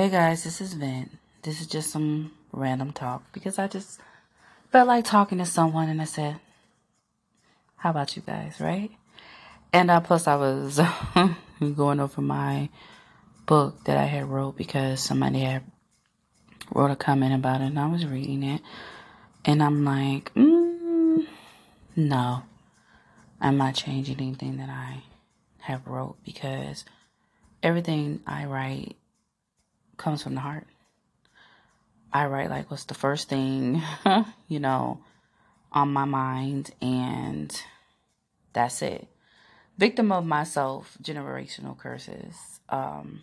Hey guys, this is Vent. This is just some random talk because I just felt like talking to someone and I said, How about you guys, right? And uh, plus, I was going over my book that I had wrote because somebody had wrote a comment about it and I was reading it. And I'm like, mm, No, I'm not changing anything that I have wrote because everything I write comes from the heart. I write like what's the first thing, you know, on my mind, and that's it. Victim of myself, generational curses. Um,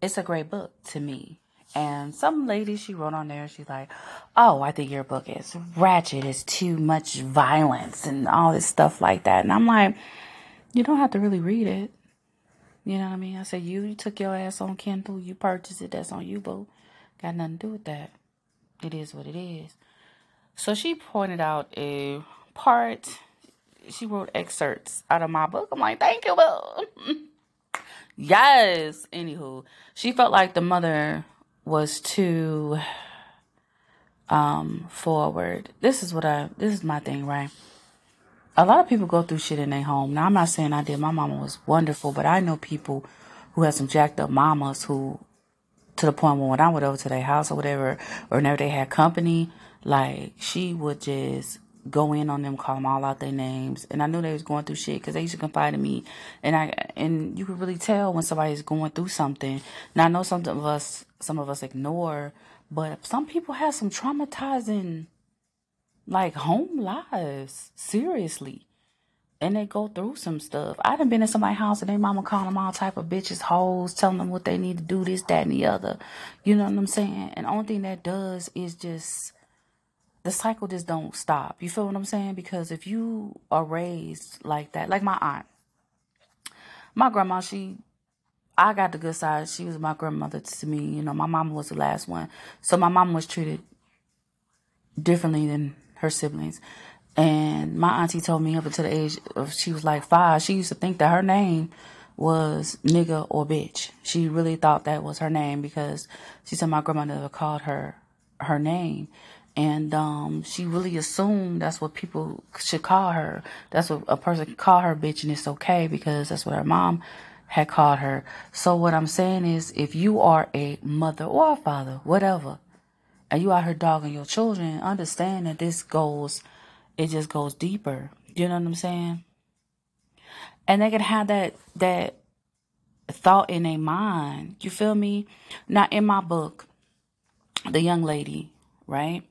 it's a great book to me. And some lady she wrote on there, she's like, Oh, I think your book is ratchet, it's too much violence and all this stuff like that. And I'm like, You don't have to really read it. You know what I mean? I said, you, took your ass on Kindle, you purchased it, that's on you, boo. Got nothing to do with that. It is what it is. So she pointed out a part, she wrote excerpts out of my book. I'm like, thank you, boo. yes. Anywho, she felt like the mother was too um forward. This is what I this is my thing, right? A lot of people go through shit in their home. Now, I'm not saying I did. My mama was wonderful, but I know people who had some jacked up mamas who, to the point where when I went over to their house or whatever, or whenever they had company, like she would just go in on them, call them all out their names, and I knew they was going through shit because they used to confide in me, and I and you could really tell when somebody's going through something. Now I know some of us, some of us ignore, but some people have some traumatizing like home lives, seriously. And they go through some stuff. I done been in somebody's house and their mama calling them all type of bitches, hoes, telling them what they need to do, this, that, and the other. You know what I'm saying? And only thing that does is just the cycle just don't stop. You feel what I'm saying? Because if you are raised like that, like my aunt, my grandma, she I got the good side. She was my grandmother to me. You know, my mama was the last one. So my mom was treated differently than her siblings. And my auntie told me up until the age of she was like five, she used to think that her name was nigga or bitch. She really thought that was her name because she said my grandmother called her her name. And um, she really assumed that's what people should call her. That's what a person call her bitch and it's okay because that's what her mom had called her. So what I'm saying is if you are a mother or a father, whatever, and you out here dogging your children, understand that this goes, it just goes deeper. You know what I'm saying? And they can have that that thought in their mind. You feel me? Now in my book, the young lady, right?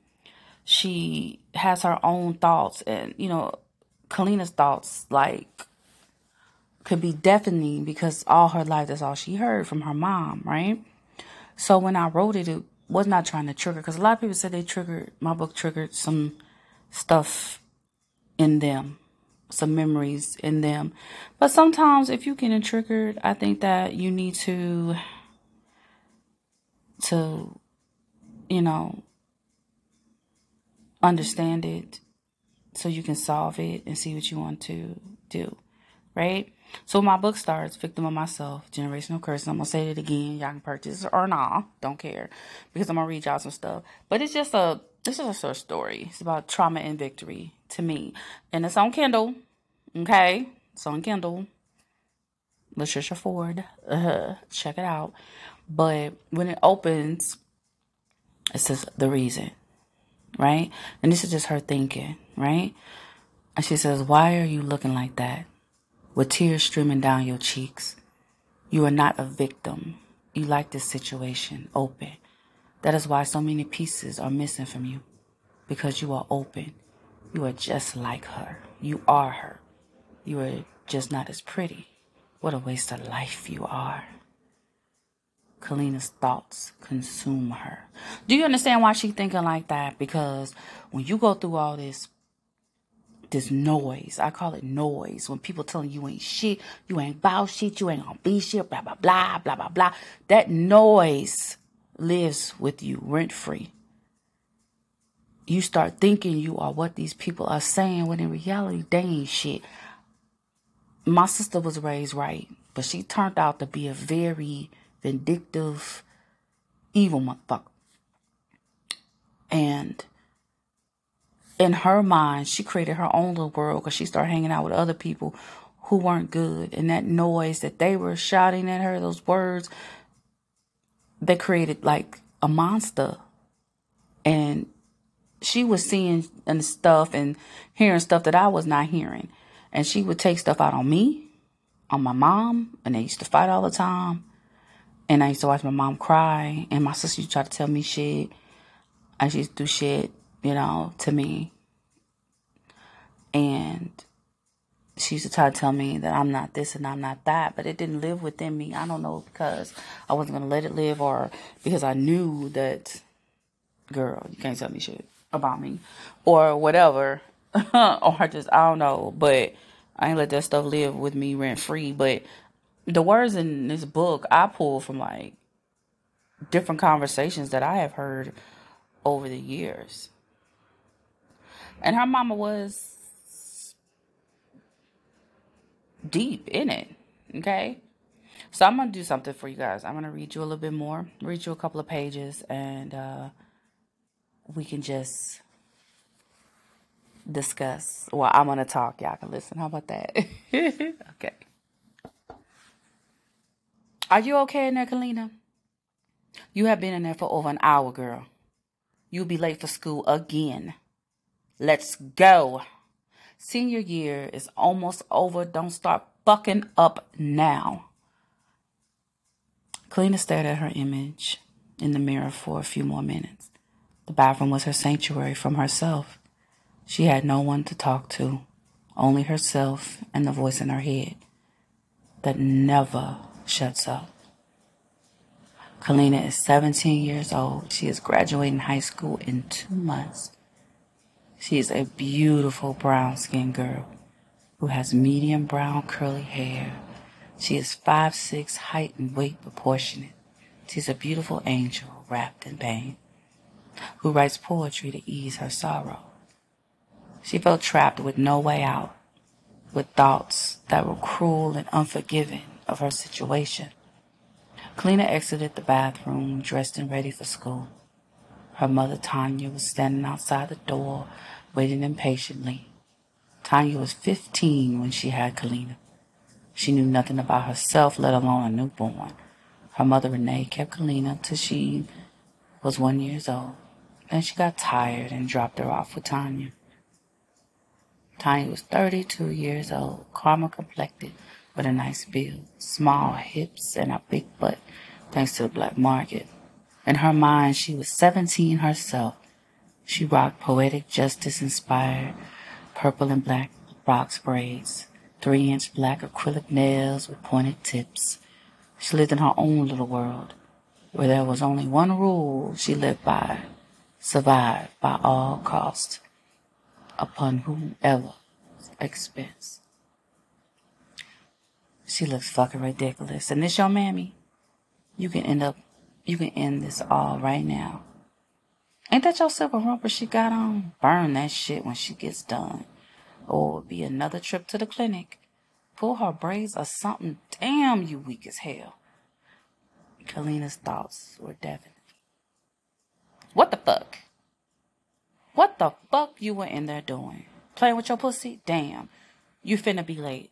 She has her own thoughts, and you know, Kalina's thoughts like could be deafening because all her life that's all she heard from her mom, right? So when I wrote it, it was not trying to trigger because a lot of people said they triggered my book triggered some stuff in them some memories in them. But sometimes if you getting triggered i think that you need to to you know understand it so you can solve it and see what you want to do right so my book starts, Victim of Myself, Generational Curse. I'm gonna say it again. Y'all can purchase or not. Don't care. Because I'm gonna read y'all some stuff. But it's just a this is a short story. It's about trauma and victory to me. And it's on Kindle. Okay? It's on Kindle. Latricia Ford. Uh-huh. check it out. But when it opens, it says the reason. Right? And this is just her thinking, right? And she says, Why are you looking like that? With tears streaming down your cheeks. You are not a victim. You like this situation open. That is why so many pieces are missing from you. Because you are open. You are just like her. You are her. You are just not as pretty. What a waste of life you are. Kalina's thoughts consume her. Do you understand why she's thinking like that? Because when you go through all this this noise. I call it noise. When people telling you ain't shit, you ain't about shit, you ain't gonna be shit, blah, blah, blah, blah, blah, blah. That noise lives with you rent free. You start thinking you are what these people are saying when in reality they ain't shit. My sister was raised right but she turned out to be a very vindictive, evil motherfucker. And in her mind, she created her own little world because she started hanging out with other people who weren't good. And that noise that they were shouting at her, those words, they created like a monster. And she was seeing and stuff and hearing stuff that I was not hearing. And she would take stuff out on me, on my mom, and they used to fight all the time. And I used to watch my mom cry, and my sister used to try to tell me shit. I used to do shit, you know, to me. And she used to try to tell me that I'm not this and I'm not that, but it didn't live within me. I don't know because I wasn't going to let it live or because I knew that, girl, you can't tell me shit about me or whatever. or just, I don't know, but I ain't let that stuff live with me rent free. But the words in this book I pull from like different conversations that I have heard over the years. And her mama was deep in it. Okay. So I'm gonna do something for you guys. I'm gonna read you a little bit more, read you a couple of pages, and uh, we can just discuss. Well, I'm gonna talk. Y'all can listen. How about that? okay. Are you okay in there, Kalina? You have been in there for over an hour, girl. You'll be late for school again. Let's go. Senior year is almost over. Don't start fucking up now. Kalina stared at her image in the mirror for a few more minutes. The bathroom was her sanctuary from herself. She had no one to talk to, only herself and the voice in her head that never shuts up. Kalina is 17 years old. She is graduating high school in two months. She is a beautiful brown skinned girl who has medium brown curly hair. She is five six height and weight proportionate. She's a beautiful angel wrapped in pain who writes poetry to ease her sorrow. She felt trapped with no way out, with thoughts that were cruel and unforgiving of her situation. Kalina exited the bathroom, dressed and ready for school. Her mother, Tanya, was standing outside the door, waiting impatiently. Tanya was 15 when she had Kalina. She knew nothing about herself, let alone a newborn. Her mother, Renee, kept Kalina till she was one years old. Then she got tired and dropped her off with Tanya. Tanya was 32 years old, caramel complected, with a nice build, small hips, and a big butt, thanks to the black market. In her mind, she was 17 herself. She rocked poetic justice inspired purple and black box braids, three inch black acrylic nails with pointed tips. She lived in her own little world where there was only one rule she lived by survive by all cost upon whomever expense. She looks fucking ridiculous. And this your mammy, you can end up you can end this all right now. Ain't that your silver romper she got on? Burn that shit when she gets done. Or it'll be another trip to the clinic. Pull her braids or something. Damn, you weak as hell. Kalina's thoughts were deafening. What the fuck? What the fuck you were in there doing? Playing with your pussy? Damn. You finna be late.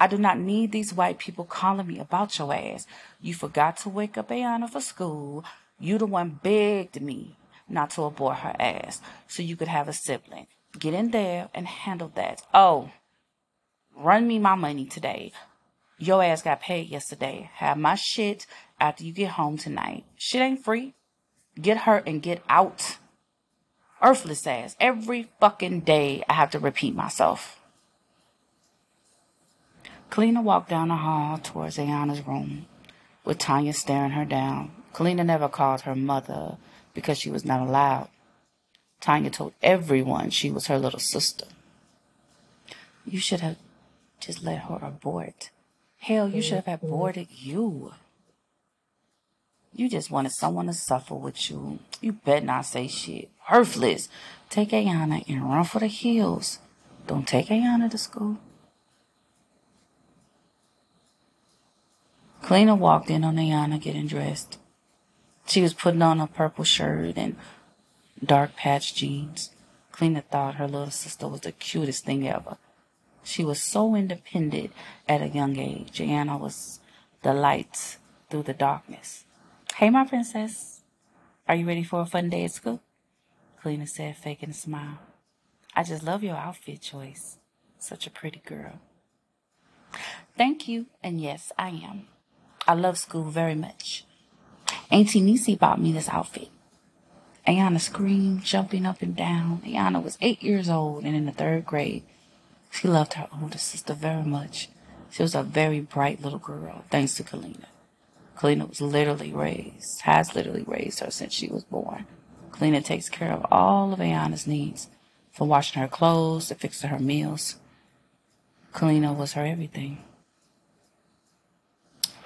I do not need these white people calling me about your ass. You forgot to wake up Ayana for school. You the one begged me not to abort her ass so you could have a sibling. Get in there and handle that. Oh, run me my money today. Your ass got paid yesterday. Have my shit after you get home tonight. Shit ain't free. Get hurt and get out. Earthless ass. Every fucking day I have to repeat myself. Kalina walked down the hall towards Ayana's room, with Tanya staring her down. Kalina never called her mother because she was not allowed. Tanya told everyone she was her little sister. You should have just let her abort. Hell, you should have aborted you. You just wanted someone to suffer with you. You better not say shit. Worthless. Take Ayana and run for the hills. Don't take Ayana to school. Kalina walked in on Ayana getting dressed. She was putting on a purple shirt and dark patch jeans. Kalina thought her little sister was the cutest thing ever. She was so independent at a young age. Ayana was the light through the darkness. Hey, my princess. Are you ready for a fun day at school? Kalina said, faking a smile. I just love your outfit choice. Such a pretty girl. Thank you, and yes, I am. I love school very much. Auntie Nisi bought me this outfit. Ayana screamed, jumping up and down. Ayana was eight years old and in the third grade. She loved her older sister very much. She was a very bright little girl, thanks to Kalina. Kalina was literally raised, has literally raised her since she was born. Kalina takes care of all of Ayana's needs, from washing her clothes to fixing her meals. Kalina was her everything.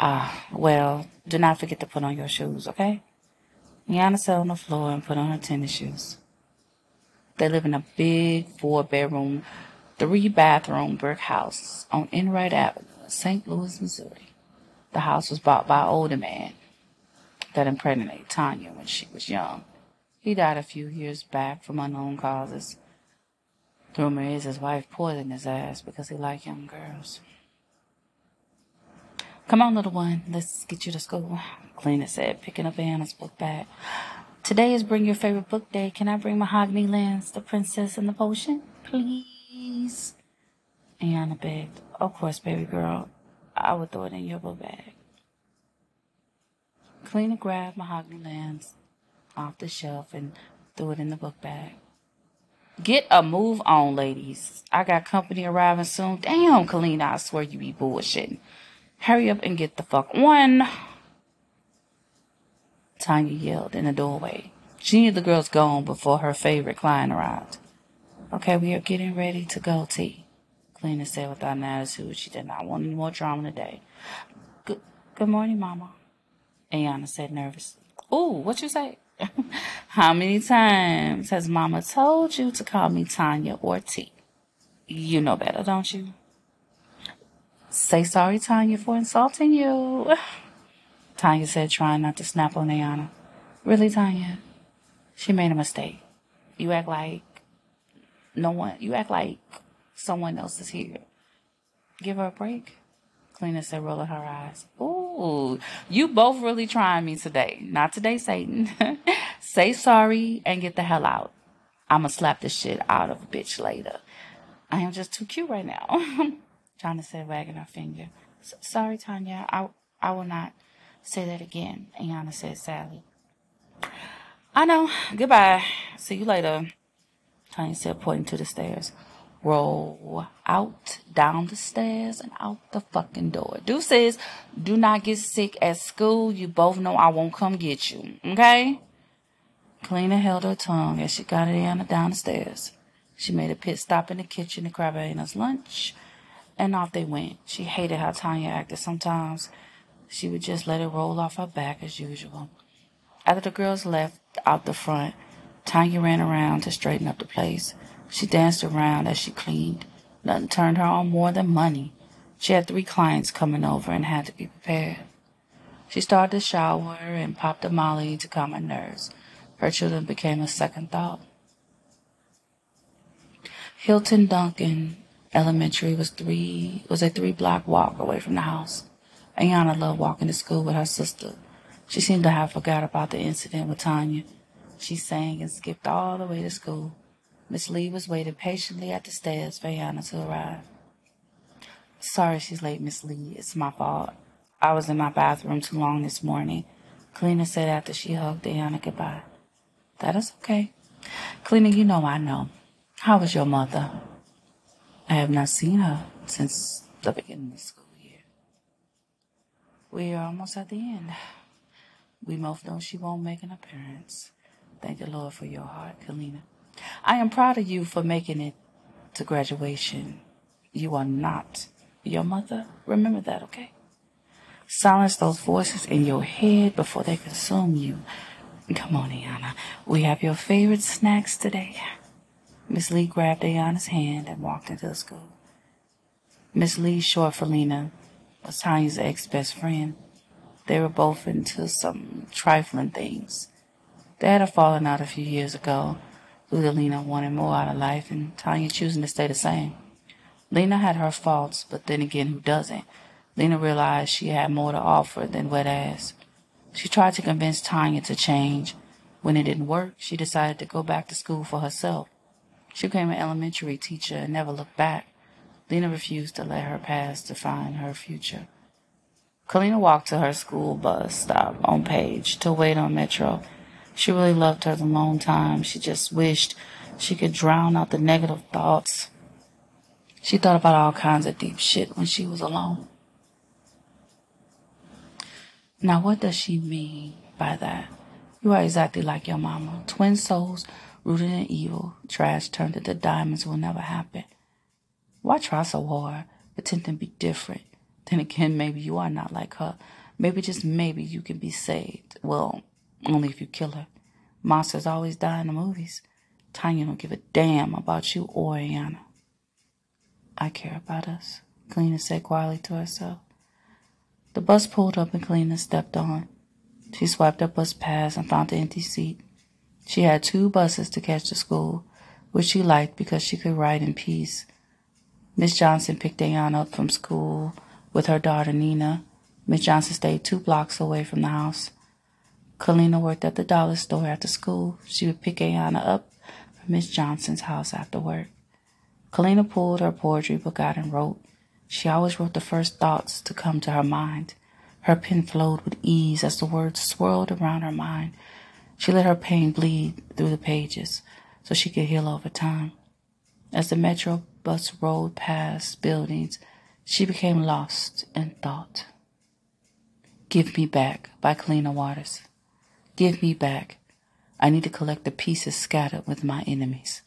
Ah, well, do not forget to put on your shoes, okay? Ayana sat on the floor and put on her tennis shoes. They live in a big four bedroom, three bathroom brick house on Enright Avenue, St. Louis, Missouri. The house was bought by an older man that impregnated Tanya when she was young. He died a few years back from unknown causes. The rumor is his wife poisoned his ass because he liked young girls. Come on, little one, let's get you to school, Kalina said, picking up Ayana's book bag. Today is Bring Your Favorite Book Day. Can I bring Mahogany Lens, The Princess and the Potion? Please? Anna begged. Of course, baby girl. I would throw it in your book bag. Kalina grabbed Mahogany Lens off the shelf and threw it in the book bag. Get a move on, ladies. I got company arriving soon. Damn, Kalina, I swear you be bullshitting. Hurry up and get the fuck on. Tanya yelled in the doorway. She knew the girls gone before her favorite client arrived. Okay, we are getting ready to go, T. Kalina said without an attitude. She did not want any more drama today. Good, good morning, Mama. Ayana said nervously. Ooh, what you say? How many times has Mama told you to call me Tanya or T? You know better, don't you? Say sorry, Tanya, for insulting you. Tanya said, trying not to snap on Ayana. Really, Tanya? She made a mistake. You act like no one, you act like someone else is here. Give her a break. Kalina said, rolling her eyes. Ooh, you both really trying me today. Not today, Satan. Say sorry and get the hell out. I'ma slap the shit out of a bitch later. I am just too cute right now. Tanya said, wagging her finger. Sorry, Tanya. I, I will not say that again, Ayana said sadly. I know. Goodbye. See you later. Tanya said, pointing to the stairs. Roll out, down the stairs, and out the fucking door. Deuces, do not get sick at school. You both know I won't come get you. Okay? Kalina held her tongue as she got Ayana down the stairs. She made a pit stop in the kitchen to grab Ayana's lunch and off they went. She hated how Tanya acted sometimes. She would just let it roll off her back as usual. After the girls left out the front, Tanya ran around to straighten up the place. She danced around as she cleaned. Nothing turned her on more than money. She had three clients coming over and had to be prepared. She started to shower and popped a molly to calm her nerves. Her children became a second thought. Hilton Duncan Elementary was three was a three block walk away from the house. Ayana loved walking to school with her sister. She seemed to have forgot about the incident with Tanya. She sang and skipped all the way to school. Miss Lee was waiting patiently at the stairs for Ayana to arrive. Sorry she's late, Miss Lee. It's my fault. I was in my bathroom too long this morning. Kalina said after she hugged Ayana goodbye. That is okay. Kalina, you know I know. How was your mother? I have not seen her since the beginning of the school year. We are almost at the end. We both know she won't make an appearance. Thank the Lord for your heart, Kalina. I am proud of you for making it to graduation. You are not your mother. Remember that, okay? Silence those voices in your head before they consume you. Come on, Ayana. We have your favorite snacks today. Miss Lee grabbed Ayana's hand and walked into the school. Miss Lee, short for Lena, was Tanya's ex-best friend. They were both into some trifling things. They had a falling out a few years ago. Lena wanted more out of life and Tanya choosing to stay the same. Lena had her faults, but then again, who doesn't? Lena realized she had more to offer than wet ass. She tried to convince Tanya to change. When it didn't work, she decided to go back to school for herself. She became an elementary teacher and never looked back. Lena refused to let her past define her future. Kalina walked to her school bus stop on Page to wait on Metro. She really loved her the long time. She just wished she could drown out the negative thoughts. She thought about all kinds of deep shit when she was alone. Now, what does she mean by that? You are exactly like your mama. Twin souls rooted in evil, trash turned into diamonds will never happen. Why try so hard, pretend to be different? Then again, maybe you are not like her. Maybe just maybe you can be saved. Well, only if you kill her. Monsters always die in the movies. Tanya don't give a damn about you or Ayana. I care about us, Kalina said quietly to herself. The bus pulled up and Kalina stepped on. She swiped her bus pass and found the empty seat. She had two buses to catch to school, which she liked because she could ride in peace. Miss Johnson picked Ayana up from school with her daughter Nina. Miss Johnson stayed two blocks away from the house. Kalina worked at the dollar store after school. She would pick Ayana up from Miss Johnson's house after work. Kalina pulled her poetry book out and wrote. She always wrote the first thoughts to come to her mind. Her pen flowed with ease as the words swirled around her mind. She let her pain bleed through the pages so she could heal over time. As the metro bus rolled past buildings, she became lost in thought. Give Me Back by Kalina Waters. Give me back. I need to collect the pieces scattered with my enemies.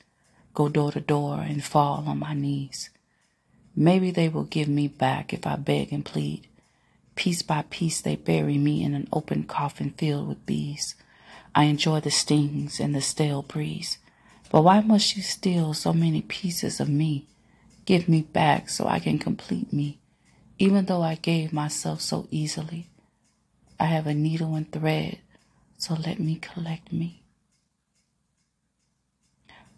Go door to door and fall on my knees. Maybe they will give me back if I beg and plead. Piece by piece, they bury me in an open coffin filled with bees. I enjoy the stings and the stale breeze. But why must you steal so many pieces of me? Give me back so I can complete me, even though I gave myself so easily. I have a needle and thread so let me collect me.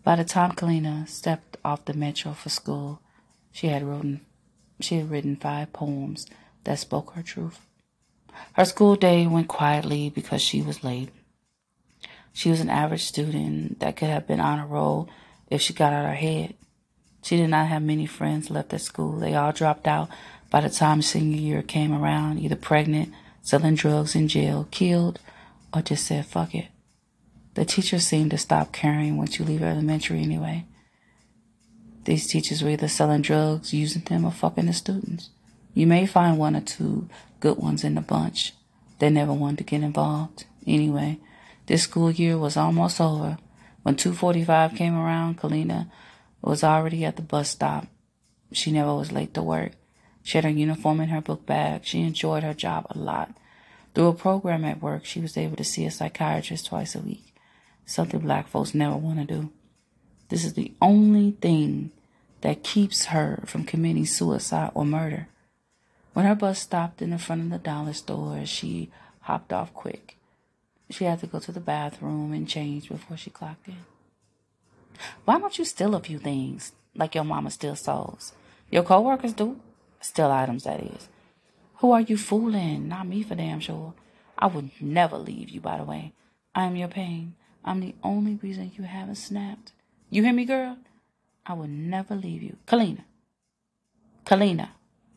By the time Kalina stepped off the metro for school, she had written she had written five poems that spoke her truth. Her school day went quietly because she was late. She was an average student that could have been on a roll if she got out her head. She did not have many friends left at school. They all dropped out by the time senior year came around, either pregnant, selling drugs in jail, killed, or just said, fuck it. The teachers seemed to stop caring once you leave elementary anyway. These teachers were either selling drugs, using them, or fucking the students. You may find one or two good ones in the bunch. They never wanted to get involved. Anyway, this school year was almost over. When 245 came around, Kalina was already at the bus stop. She never was late to work. She had her uniform in her book bag. She enjoyed her job a lot. Through a program at work, she was able to see a psychiatrist twice a week, something black folks never want to do. This is the only thing that keeps her from committing suicide or murder. When her bus stopped in the front of the dollar store, she hopped off quick. She had to go to the bathroom and change before she clocked in. Why don't you steal a few things like your mama steals souls? Your coworkers do. Steal items, that is. Who are you fooling? Not me for damn sure. I would never leave you, by the way. I am your pain. I'm the only reason you haven't snapped. You hear me, girl? I would never leave you. Kalina. Kalina.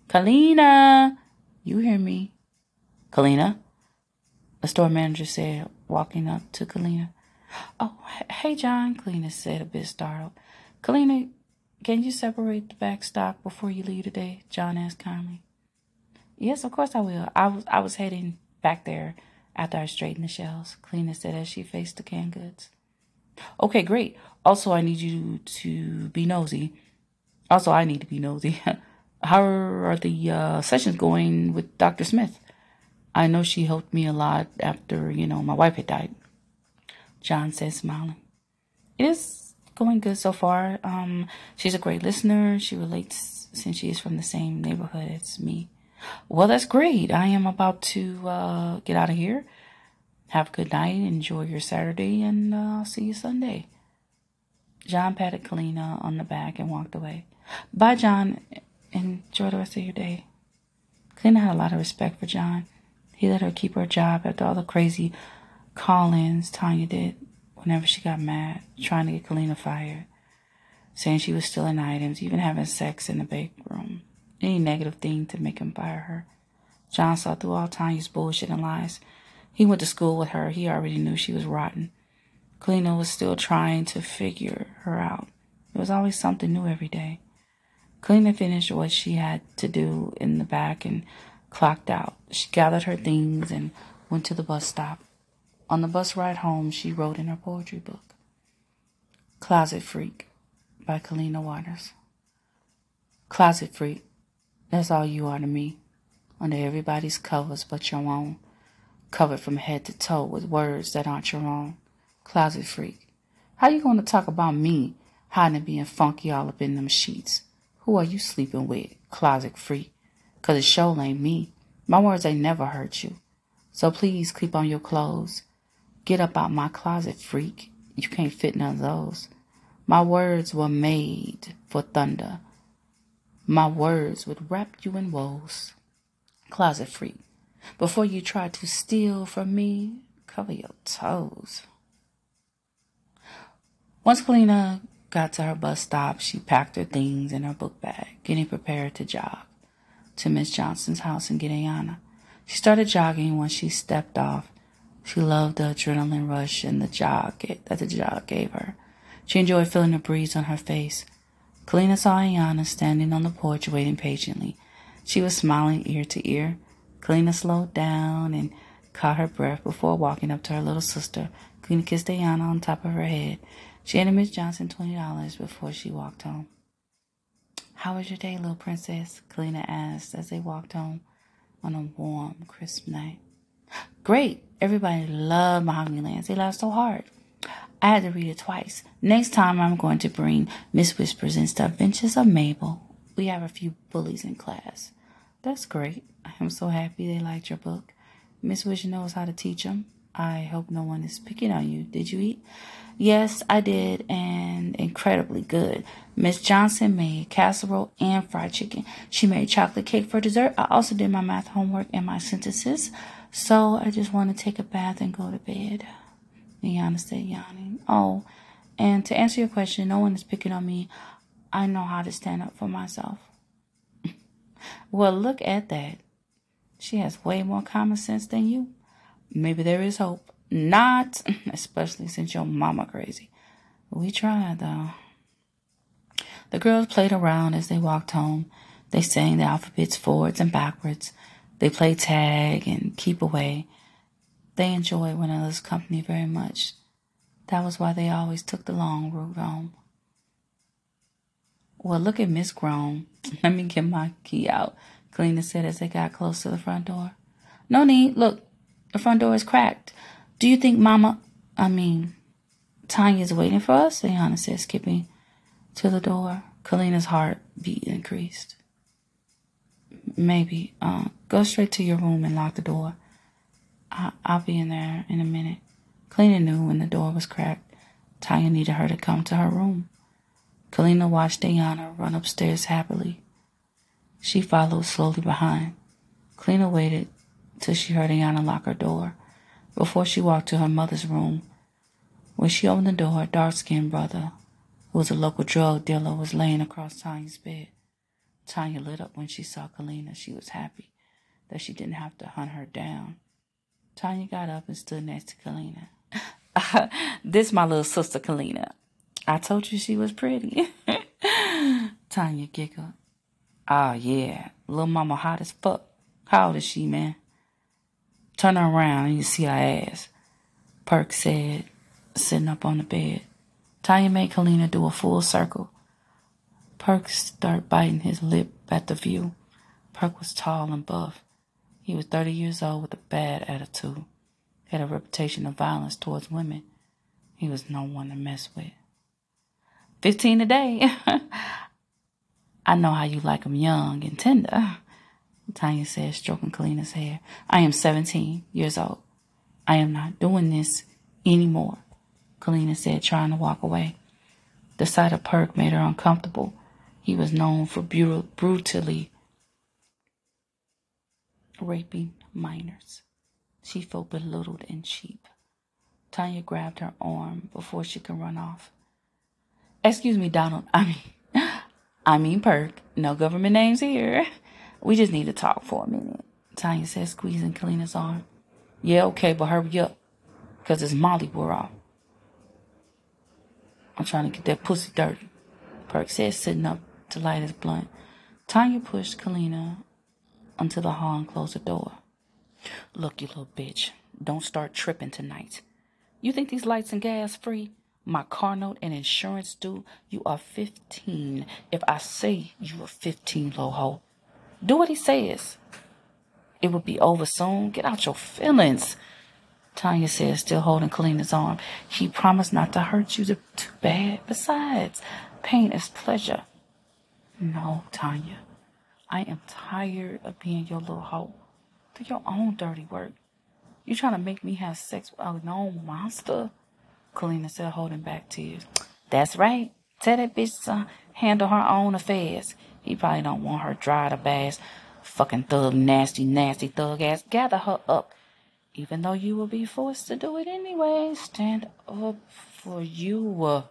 Kalina. You hear me? Kalina. The store manager said, walking up to Kalina. Oh, hey, John, Kalina said, a bit startled. Kalina, can you separate the back stock before you leave today? John asked kindly. Yes, of course I will. I was I was heading back there after I straightened the shelves. Kalina said as she faced the canned goods. Okay, great. Also, I need you to be nosy. Also, I need to be nosy. How are the uh, sessions going with Dr. Smith? I know she helped me a lot after, you know, my wife had died. John said, smiling. It is going good so far. Um, she's a great listener. She relates since she is from the same neighborhood as me. Well, that's great. I am about to uh, get out of here. Have a good night. Enjoy your Saturday, and uh, I'll see you Sunday. John patted Kalina on the back and walked away. Bye, John. Enjoy the rest of your day. Kalina had a lot of respect for John. He let her keep her job after all the crazy call ins Tanya did whenever she got mad, trying to get Kalina fired, saying she was stealing items, even having sex in the bake room. Any negative thing to make him fire her. John saw through all Tanya's bullshit and lies. He went to school with her. He already knew she was rotten. Kalina was still trying to figure her out. There was always something new every day. Kalina finished what she had to do in the back and clocked out. She gathered her things and went to the bus stop. On the bus ride home, she wrote in her poetry book Closet Freak by Kalina Waters. Closet Freak, that's all you are to me. Under everybody's covers but your own. Covered from head to toe with words that aren't your own. Closet freak. How you gonna talk about me hiding being funky all up in them sheets? Who are you sleeping with, closet freak? Cause it sure ain't me. My words ain't never hurt you. So please keep on your clothes. Get up out my closet, freak. You can't fit none of those. My words were made for thunder. My words would wrap you in woes. Closet freak. Before you try to steal from me, cover your toes. Once Kalina got to her bus stop, she packed her things in her book bag, getting prepared to jog to Miss Johnson's house in Gidayana. She started jogging when she stepped off. She loved the adrenaline rush and the jog that the jog gave her. She enjoyed feeling the breeze on her face. Kalina saw Ayana standing on the porch waiting patiently. She was smiling ear to ear. Kalina slowed down and caught her breath before walking up to her little sister. Kalina kissed Ayana on top of her head. She handed Miss Johnson twenty dollars before she walked home. How was your day, little princess? Kalina asked as they walked home on a warm, crisp night. Great. Everybody loved Mahogany Lands. They laughed so hard. I had to read it twice. Next time I'm going to bring Miss Whispers and the Adventures of Mabel. We have a few bullies in class. That's great. I am so happy they liked your book. Miss Wish knows how to teach them. I hope no one is picking on you. Did you eat? Yes, I did, and incredibly good. Miss Johnson made casserole and fried chicken. She made chocolate cake for dessert. I also did my math homework and my sentences. So I just want to take a bath and go to bed. Yana said, yawning. Oh, and to answer your question, no one is picking on me. I know how to stand up for myself. well, look at that. She has way more common sense than you. Maybe there is hope. Not, especially since your mama crazy. We tried though. The girls played around as they walked home. They sang the alphabets forwards and backwards. They played tag and keep away. They enjoyed one another's company very much. That was why they always took the long route home. Well, look at Miss Grown. Let me get my key out, Kalina said as they got close to the front door. No need. Look, the front door is cracked. Do you think Mama, I mean, Tanya's waiting for us? Ayana said, skipping to the door. Kalina's heart beat increased. Maybe. Uh, go straight to your room and lock the door. I- I'll be in there in a minute. Kalina knew when the door was cracked, Tanya needed her to come to her room. Kalina watched Ayana run upstairs happily. She followed slowly behind. Kalina waited till she heard Ayana lock her door before she walked to her mother's room. When she opened the door, a dark skinned brother, who was a local drug dealer, was laying across Tanya's bed. Tanya lit up when she saw Kalina. She was happy that she didn't have to hunt her down. Tanya got up and stood next to Kalina. this my little sister Kalina. I told you she was pretty. Tanya giggled. Oh yeah, little mama hot as fuck. How old is she, man? Turn around and you see her ass. Perk said, sitting up on the bed. Tanya made Kalina do a full circle. Perk started biting his lip at the view. Perk was tall and buff. He was 30 years old with a bad attitude. He had a reputation of violence towards women. He was no one to mess with. 15 a day. I know how you like 'em young and tender. Tanya said, stroking Kalina's hair. I am 17 years old. I am not doing this anymore, Kalina said, trying to walk away. The sight of Perk made her uncomfortable. He was known for brutal, brutally raping minors. She felt belittled and cheap. Tanya grabbed her arm before she could run off. Excuse me, Donald. I mean, I mean Perk. No government names here. We just need to talk for a minute. Tanya said, squeezing Kalina's arm. Yeah, okay, but hurry up. Cause it's Molly we're off. I'm trying to get that pussy dirty. Perk said, sitting up to light his blunt. Tanya pushed Kalina onto the hall and closed the door. Look, you little bitch. Don't start tripping tonight. You think these lights and gas free? My car note and insurance due? You are 15. If I say you are 15, low hoe, do what he says. It will be over soon. Get out your feelings. Tanya said, still holding Kalina's arm. He promised not to hurt you too bad. Besides, pain is pleasure. No, Tanya. I am tired of being your little hoe. Do your own dirty work. You trying to make me have sex with a known monster? Kalina said, holding back tears. That's right. Tell that bitch to handle her own affairs. He probably don't want her dry to bass. Fucking thug, nasty, nasty thug ass. Gather her up. Even though you will be forced to do it anyway. Stand up for you.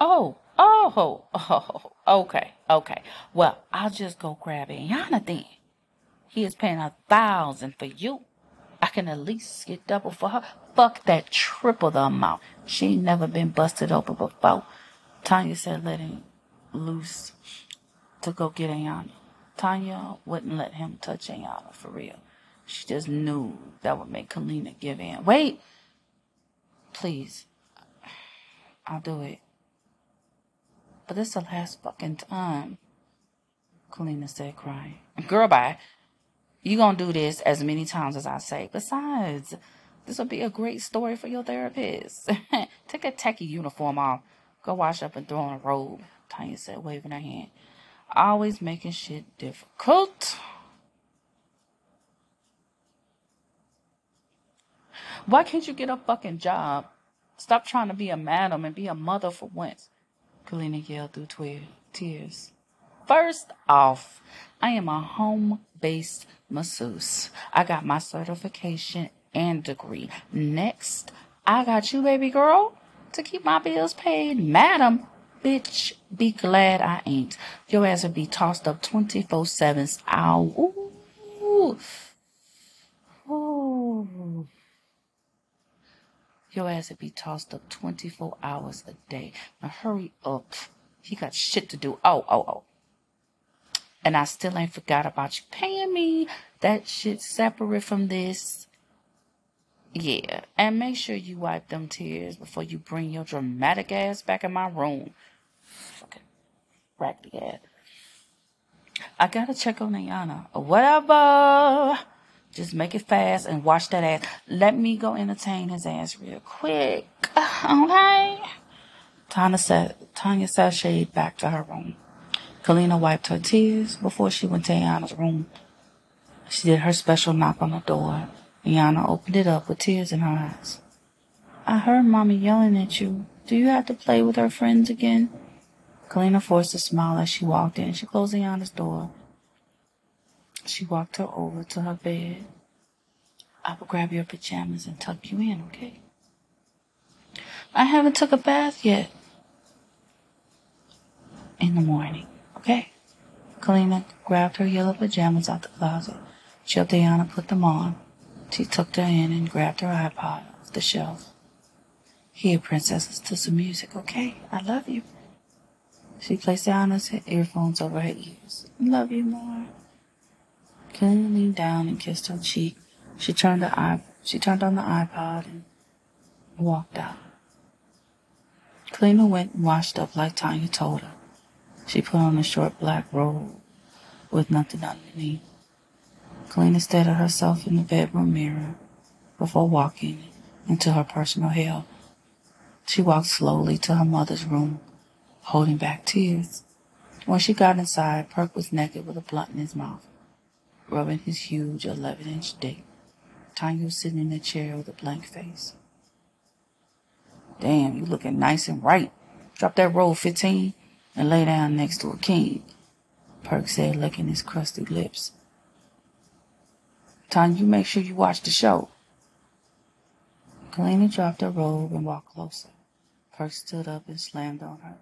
Oh, oh, oh, okay, okay. Well, I'll just go grab Yana then. He is paying a thousand for you. I can at least get double for her. Fuck that triple the amount. She ain't never been busted open before. Tanya said letting loose to go get Ayana. Tanya wouldn't let him touch Ayana for real. She just knew that would make Kalina give in. Wait! Please. I'll do it. But this is the last fucking time. Kalina said, crying. Girl, bye. You gonna do this as many times as I say. Besides, this would be a great story for your therapist. Take a techie uniform off. Go wash up and throw on a robe. Tanya said, waving her hand. Always making shit difficult. Why can't you get a fucking job? Stop trying to be a madam and be a mother for once. Kalina yelled through tears. First off, I am a home based masseuse. I got my certification and degree. Next, I got you, baby girl, to keep my bills paid. Madam, bitch, be glad I ain't. Your ass would be tossed up 24 7. Ow. Ooh. Ooh. Your ass would be tossed up 24 hours a day. Now hurry up. He got shit to do. Oh, oh, oh and I still ain't forgot about you paying me. That shit separate from this. Yeah, and make sure you wipe them tears before you bring your dramatic ass back in my room. Fucking raggedy ass. I gotta check on Ayana whatever. Just make it fast and wash that ass. Let me go entertain his ass real quick. Okay? Tanya said, Tanya sashayed back to her room. Kalina wiped her tears before she went to Ayana's room. She did her special knock on the door. Ayana opened it up with tears in her eyes. I heard Mommy yelling at you. Do you have to play with her friends again? Kalina forced a smile as she walked in. She closed Yana's door. She walked her over to her bed. I will grab your pajamas and tuck you in, okay? I haven't took a bath yet. In the morning. Okay. Kalina grabbed her yellow pajamas out the closet. She helped Ayana put them on. She tucked her in and grabbed her iPod off the shelf. Here, princess, to some music, okay? I love you. She placed Ayana's earphones over her ears. Love you more. Kalina leaned down and kissed her cheek. She turned the iP- she turned on the iPod and walked out. Kalina went and washed up like Tanya told her. She put on a short black robe with nothing underneath. Kalina stared at herself in the bedroom mirror before walking into her personal hell. She walked slowly to her mother's room, holding back tears. When she got inside, Perk was naked with a blunt in his mouth, rubbing his huge 11 inch dick. Tanya was sitting in a chair with a blank face. Damn, you looking nice and right. Drop that roll 15 and lay down next to a king, Perk said, licking his crusty lips. Tanya, you make sure you watch the show. Kalina dropped her robe and walked closer. Perk stood up and slammed on her,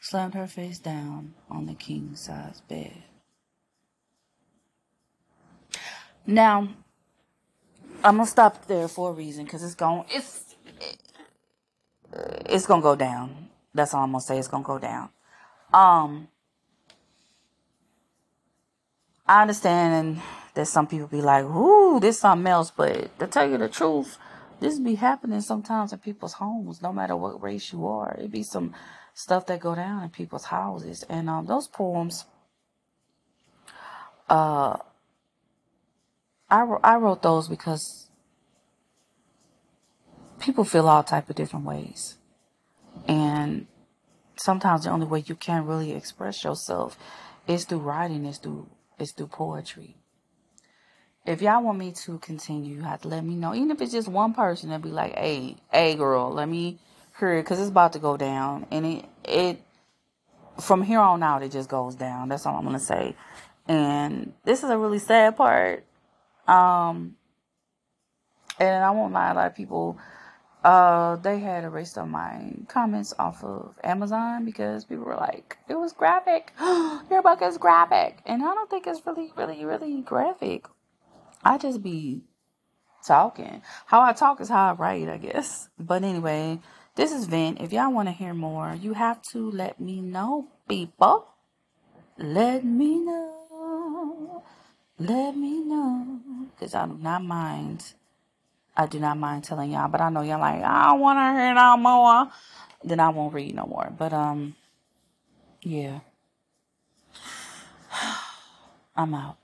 slammed her face down on the king size bed. Now, I'm gonna stop there for a reason because it's going it's it's gonna go down. That's all I'm gonna say. It's gonna go down. Um, I understand that some people be like, "Ooh, this something else," but to tell you the truth, this be happening sometimes in people's homes, no matter what race you are. It be some stuff that go down in people's houses, and um, those poems, uh, I I wrote those because people feel all type of different ways, and sometimes the only way you can really express yourself is through writing, is through is through poetry. If y'all want me to continue, you have to let me know. Even if it's just one person and be like, "Hey, hey, girl, let me hear it," because it's about to go down, and it it from here on out it just goes down. That's all I'm gonna say. And this is a really sad part. Um, and I won't lie, a lot of people uh, they had erased all my comments off of Amazon because people were like, it was graphic. Your book is graphic. And I don't think it's really, really, really graphic. I just be talking. How I talk is how I write, I guess. But anyway, this is Vent. If y'all want to hear more, you have to let me know, people. Let me know. Let me know. Because I do not mind I do not mind telling y'all, but I know y'all like, I don't want to hear no more. Then I won't read no more. But, um, yeah. I'm out.